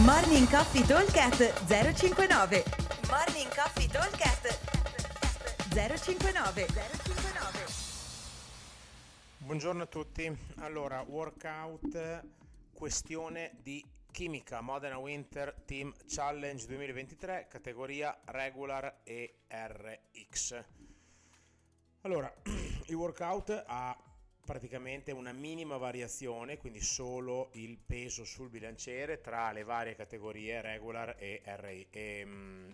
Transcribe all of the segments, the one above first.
Morning Coffee Talkcast 059 Morning Coffee Talkcast 059 059 Buongiorno a tutti. Allora, workout, questione di chimica Modena Winter Team Challenge 2023, categoria regular e RX. Allora, il workout ha praticamente una minima variazione, quindi solo il peso sul bilanciere tra le varie categorie regular e,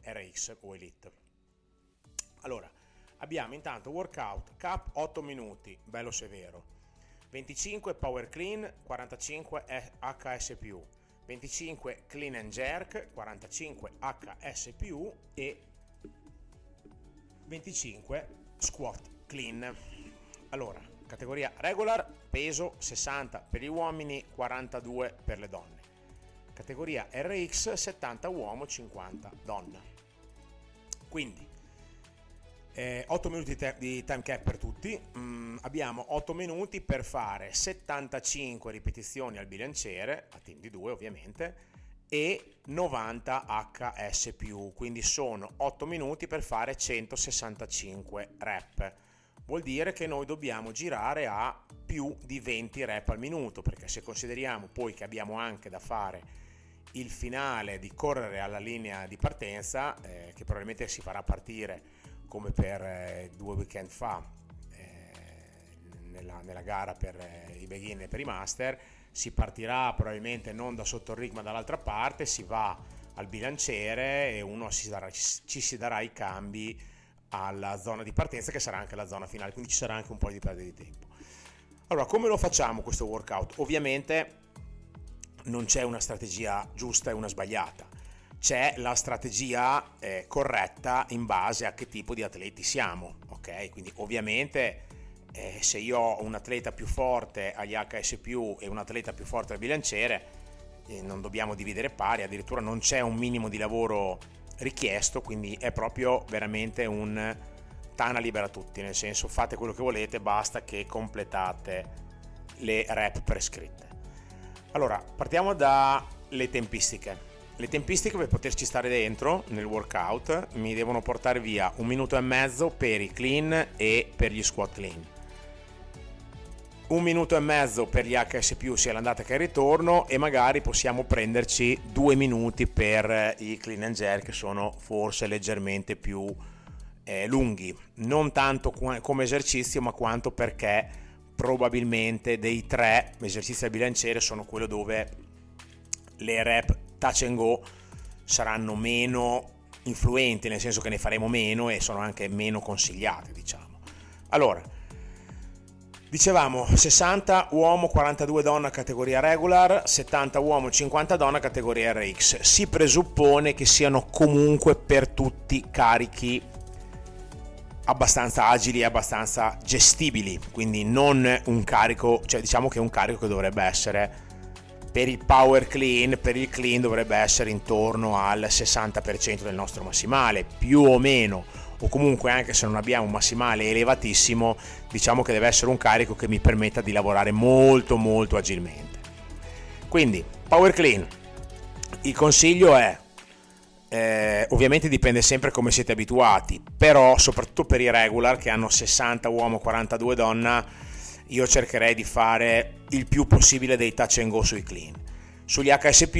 RX o Elite. Allora, abbiamo intanto workout cap 8 minuti, bello severo, 25 power clean, 45 HS+, 25 clean and jerk, 45 HS+, e 25 squat clean. Allora, categoria regular, peso 60 per gli uomini, 42 per le donne. Categoria RX 70 uomo, 50 donna. Quindi eh, 8 minuti di, te- di, time cap per tutti. Mm, abbiamo 8 minuti per fare 75 ripetizioni al bilanciere, a team di 2 ovviamente, e 90 HS+, quindi sono 8 minuti per fare 165 rep vuol dire che noi dobbiamo girare a più di 20 rep al minuto, perché se consideriamo poi che abbiamo anche da fare il finale di correre alla linea di partenza, eh, che probabilmente si farà partire come per eh, due weekend fa eh, nella, nella, gara per eh, i begin e per i master, si partirà probabilmente non da sotto il rig ma dall'altra parte, si va al bilanciere e uno si darà, ci si darà i cambi alla zona di partenza che sarà anche la zona finale, quindi ci sarà anche un po' di perdita di tempo. Allora, come lo facciamo questo workout? Ovviamente non c'è una strategia giusta e una sbagliata, c'è la strategia eh, corretta in base a che tipo di atleti siamo, ok? Quindi ovviamente eh, se io ho un atleta più forte agli HS+, e un atleta più forte al bilanciere, eh, non dobbiamo dividere pari, addirittura non c'è un minimo di lavoro richiesto, quindi è proprio veramente un tana libera tutti, nel senso fate quello che volete, basta che completate le rep prescritte. Allora, partiamo dalle tempistiche. Le tempistiche per poterci stare dentro nel workout mi devono portare via un minuto e mezzo per i clean e per gli squat clean un minuto e mezzo per gli HS sia l'andata che il ritorno e magari possiamo prenderci due minuti per i clean and jerk che sono forse leggermente più eh, lunghi. Non tanto come esercizio ma quanto perché probabilmente dei tre esercizi al bilanciere sono quello dove le rep touch and go saranno meno influenti nel senso che ne faremo meno e sono anche meno consigliate diciamo. Allora Dicevamo 60 uomo, 42 donna categoria regular, 70 uomo, 50 donna categoria RX. Si presuppone che siano comunque per tutti carichi abbastanza agili e abbastanza gestibili, quindi non un carico, cioè diciamo che un carico che dovrebbe essere per il power clean, per il clean dovrebbe essere intorno al 60% del nostro massimale, più o meno o comunque anche se non abbiamo un massimale elevatissimo, diciamo che deve essere un carico che mi permetta di lavorare molto molto agilmente. Quindi, power clean. Il consiglio è eh, ovviamente dipende sempre come siete abituati, però soprattutto per i regular che hanno 60 uomo, 42 donna, io cercherei di fare il più possibile dei touch and go sui clean. Sugli HS+,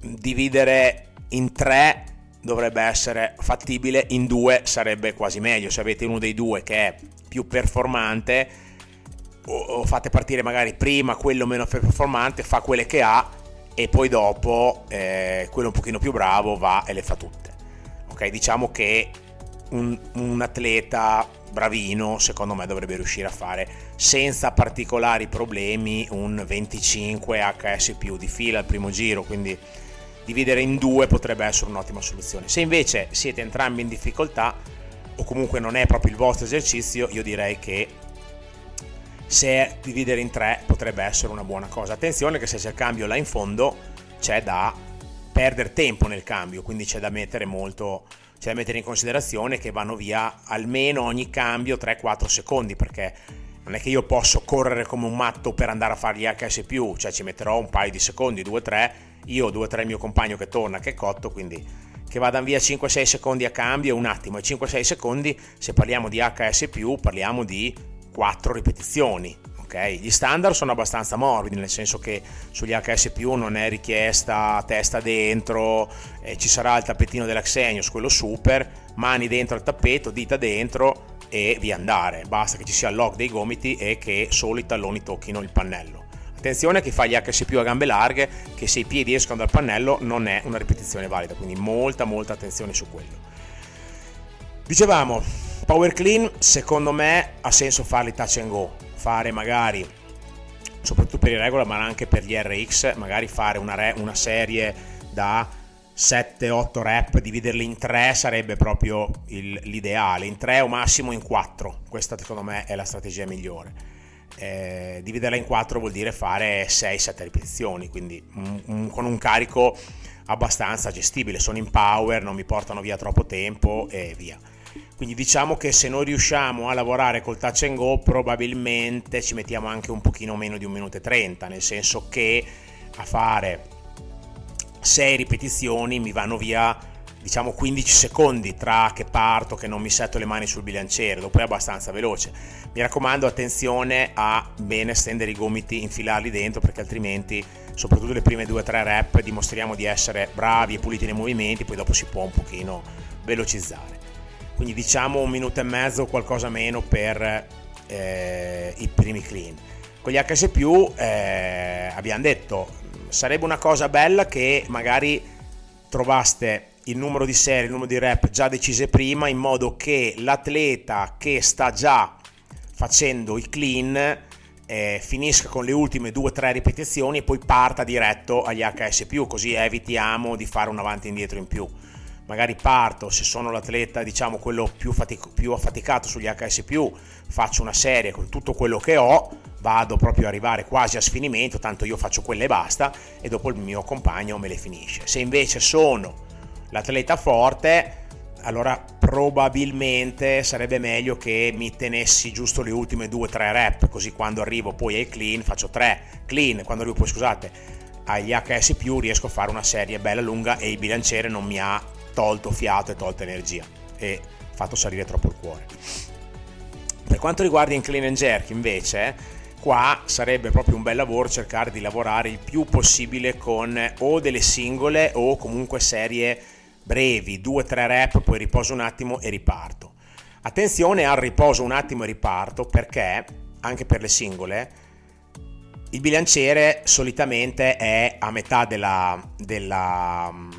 dividere in tre dovrebbe essere fattibile, in due sarebbe quasi meglio. Se avete uno dei due che è più performante, o, fate partire magari prima quello meno performante, fa quelle che ha e poi dopo eh, quello un pochino più bravo va e le fa tutte. Ok, diciamo che un, un atleta bravino secondo me dovrebbe riuscire a fare senza particolari problemi un 25 HS più di fila al primo giro, quindi dividere in due potrebbe essere un'ottima soluzione. Se invece siete entrambi in difficoltà o comunque non è proprio il vostro esercizio, io direi che se dividere in tre potrebbe essere una buona cosa. Attenzione che se c'è il cambio là in fondo c'è da perdere tempo nel cambio, quindi c'è da mettere molto c'è da mettere in considerazione che vanno via almeno ogni cambio 3-4 secondi perché non è che io posso correre come un matto per andare a fare gli HS+, cioè ci metterò un paio di secondi, 2-3, io 2-3 il mio compagno che torna, che è cotto, quindi che vadano via 5-6 secondi a cambio, un attimo, e 5-6 secondi, se parliamo di HS+, parliamo di 4 ripetizioni, ok? Gli standard sono abbastanza morbidi, nel senso che sugli HS+, non è richiesta testa dentro, eh, ci sarà il tappetino dell'Axenius, quello super, mani dentro al tappeto, dita dentro, e via andare, basta che ci sia il lock dei gomiti e che solo i talloni tocchino il pannello. Attenzione a chi fa gli HS più a gambe larghe, che se i piedi escono dal pannello non è una ripetizione valida, quindi molta molta attenzione su quello. Dicevamo, power clean secondo me ha senso farli touch and go, fare magari, soprattutto per i regular ma anche per gli RX, magari fare una, re, una serie da 7-8 rep, dividerli in 3 sarebbe proprio il, l'ideale, in 3 o massimo in 4, questa secondo me è la strategia migliore. Eh, dividerla in 4 vuol dire fare 6-7 ripetizioni, quindi un, un, con un carico abbastanza gestibile, sono in power, non mi portano via troppo tempo e via. Quindi diciamo che se noi riusciamo a lavorare col touch and go probabilmente ci mettiamo anche un pochino meno di un minuto e 30, nel senso che a fare 6 ripetizioni mi vanno via diciamo 15 secondi tra che parto che non mi setto le mani sul bilanciere dopo è abbastanza veloce. Mi raccomando attenzione a bene stendere i gomiti infilarli dentro perché altrimenti soprattutto le prime 2-3 rep dimostriamo di essere bravi e puliti nei movimenti poi dopo si può un pochino velocizzare. Quindi diciamo un minuto e mezzo qualcosa meno per eh, i primi clean. Con gli HS+, eh, abbiamo detto sarebbe una cosa bella che magari trovaste il numero di serie, il numero di rep già decise prima in modo che l'atleta che sta già facendo i clean eh, finisca con le ultime 2-3 ripetizioni e poi parta diretto agli HS+, così evitiamo di fare un avanti e indietro in più. Magari parto, se sono l'atleta diciamo quello più, fatic- più affaticato sugli HS+, faccio una serie con tutto quello che ho, vado proprio a arrivare quasi a sfinimento, tanto io faccio quelle e basta e dopo il mio compagno me le finisce. Se invece sono l'atleta forte, allora probabilmente sarebbe meglio che mi tenessi giusto le ultime 2-3 rep, così quando arrivo poi ai clean faccio 3 clean, quando arrivo poi scusate agli HS riesco a fare una serie bella lunga e il bilanciere non mi ha tolto fiato e tolto energia e fatto salire troppo il cuore. Per quanto riguarda in clean and jerk invece qua sarebbe proprio un bel lavoro cercare di lavorare il più possibile con o delle singole o comunque serie brevi, 2-3 rep, poi riposo un attimo e riparto. Attenzione al riposo un attimo e riparto perché anche per le singole il bilanciere solitamente è a metà della, della, mm,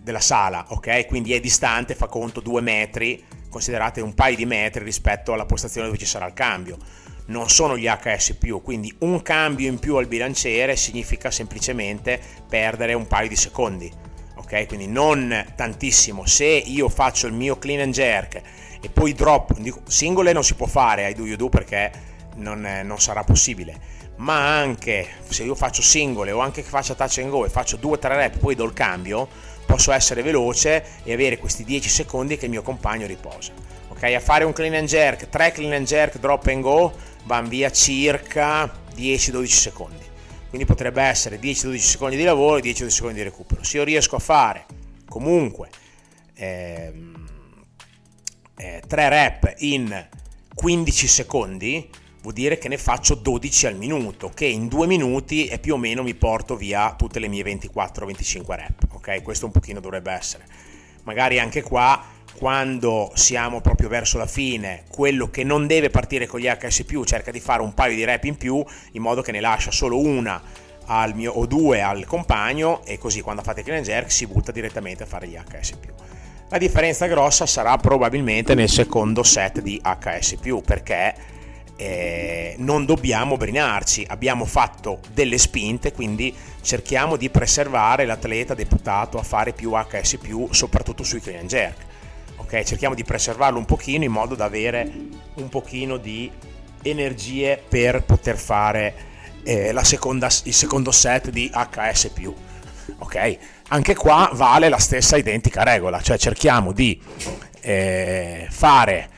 della sala, ok? Quindi è distante, fa conto 2 metri, considerate un paio di metri rispetto alla postazione dove ci sarà il cambio non sono gli HS+, quindi un cambio in più al bilanciere significa semplicemente perdere un paio di secondi, ok? Quindi non tantissimo. Se io faccio il mio clean and jerk e poi drop, singole non si può fare ai do you do perché non, non sarà possibile, ma anche se io faccio singole o anche che faccia touch and go e faccio 2-3 rep poi do il cambio, posso essere veloce e avere questi 10 secondi che il mio compagno riposa. Ok, a fare un clean and jerk, 3 clean and jerk, drop and go, vanno via circa 10-12 secondi. Quindi potrebbe essere 10-12 secondi di lavoro e 10-12 secondi di recupero. Se io riesco a fare comunque ehm, eh, 3 rep in 15 secondi, vuol dire che ne faccio 12 al minuto, che in 2 minuti e più o meno mi porto via tutte le mie 24-25 rep. Ok, questo un pochino dovrebbe essere. Magari anche qua quando siamo proprio verso la fine, quello che non deve partire con gli HS cerca di fare un paio di rep in più in modo che ne lascia solo una al mio, o due al compagno e così quando fate clean jerk si butta direttamente a fare gli HS La differenza grossa sarà probabilmente nel secondo set di HS perché eh, non dobbiamo brinarci, abbiamo fatto delle spinte, quindi cerchiamo di preservare l'atleta deputato a fare più HS soprattutto sui clean jerk ok? Cerchiamo di preservarlo un pochino in modo da avere un pochino di energie per poter fare eh, seconda, il secondo set di HS+. Ok? Anche qua vale la stessa identica regola, cioè cerchiamo di eh, fare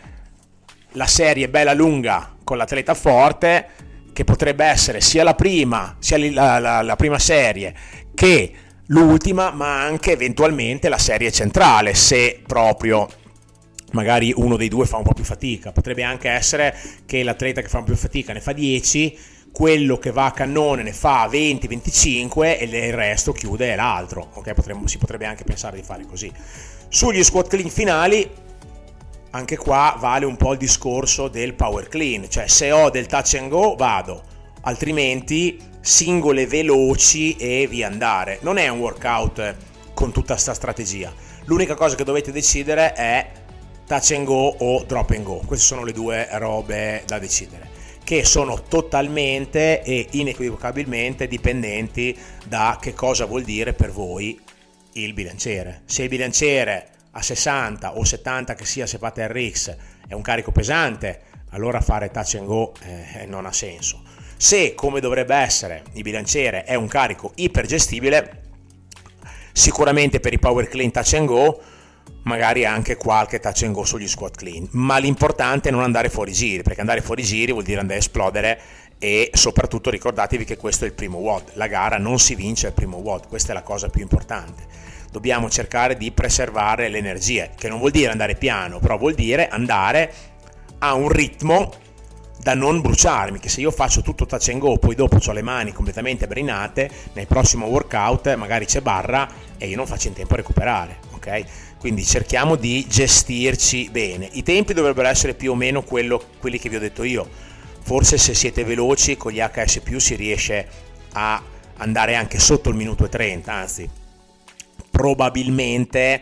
la serie bella lunga con l'atleta forte, che potrebbe essere sia la prima, sia la, la, la prima serie che l'ultima, ma anche eventualmente la serie centrale, se proprio magari uno dei due fa un po' più fatica. Potrebbe anche essere che l'atleta che fa un po' più fatica ne fa 10, quello che va a cannone ne fa 20-25 e il resto chiude l'altro. Okay? Potremmo, si potrebbe anche pensare di fare così. Sugli squat clean finali, anche qua vale un po' il discorso del power clean, cioè se ho del touch and go vado, altrimenti singole veloci e via andare. Non è un workout con tutta questa strategia. L'unica cosa che dovete decidere è touch and go o drop and go. Queste sono le due robe da decidere che sono totalmente e inequivocabilmente dipendenti da che cosa vuol dire per voi il bilanciere. Se il bilanciere a 60 o 70 che sia se fate RX è un carico pesante, allora fare touch and go eh, non ha senso. Se come dovrebbe essere il bilanciere è un carico ipergestibile, sicuramente per i power clean touch and go magari anche qualche touch and go sugli squat clean, ma l'importante è non andare fuori giri, perché andare fuori giri vuol dire andare a esplodere e soprattutto ricordatevi che questo è il primo WOD, la gara non si vince al primo WOD, questa è la cosa più importante. Dobbiamo cercare di preservare l'energia, che non vuol dire andare piano, però vuol dire andare a un ritmo da non bruciarmi, che se io faccio tutto touch and go, poi dopo ho le mani completamente brinate, nel prossimo workout magari c'è barra e io non faccio in tempo a recuperare, ok? Quindi cerchiamo di gestirci bene. I tempi dovrebbero essere più o meno quello, quelli che vi ho detto io. Forse se siete veloci con gli HS si riesce a andare anche sotto il minuto e 30, anzi probabilmente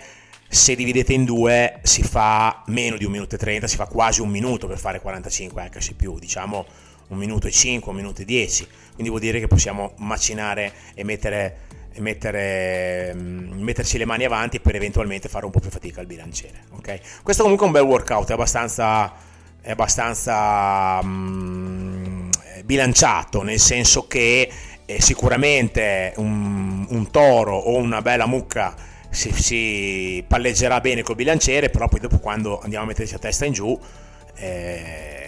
se dividete in due si fa meno di un minuto e 30, si fa quasi un minuto per fare 45 HS diciamo un minuto e 5, un minuto e 10, quindi vuol dire che possiamo macinare e mettere, mettere, mm, metterci le mani avanti per eventualmente fare un po' più fatica al bilanciere. Okay? Questo comunque è un bel workout, è abbastanza, è abbastanza um, bilanciato, nel senso che eh, sicuramente un, un toro o una bella mucca si, si palleggerà bene col bilanciere, però poi dopo quando andiamo a metterci a testa in giù eh,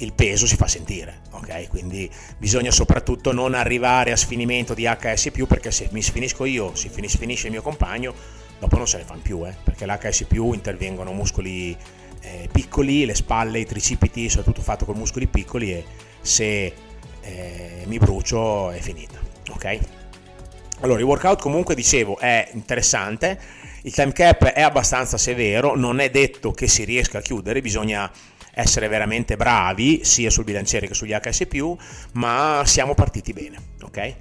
il peso si fa sentire, ok? Quindi bisogna soprattutto non arrivare a sfinimento di HS+, perché se mi sfinisco io, finis, finisce il mio compagno, dopo non se ne fanno più, eh? perché l'HS+, intervengono muscoli eh, piccoli, le spalle, i tricipiti, soprattutto fatto con muscoli piccoli e se eh, mi brucio è finita, ok? Allora, il workout comunque dicevo è interessante, il time cap è abbastanza severo, non è detto che si riesca a chiudere, bisogna essere veramente bravi sia sul bilanciere che sugli HS+, ma siamo partiti bene, ok?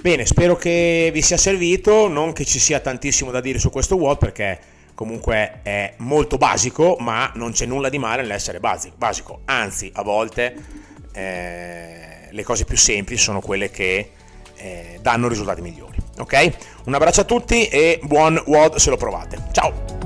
Bene, spero che vi sia servito, non che ci sia tantissimo da dire su questo WOD perché comunque è molto basico, ma non c'è nulla di male nell'essere basico, anzi a volte eh, le cose più semplici sono quelle che eh, danno risultati migliori. Ok? Un abbraccio a tutti e buon WOD se lo provate. Ciao!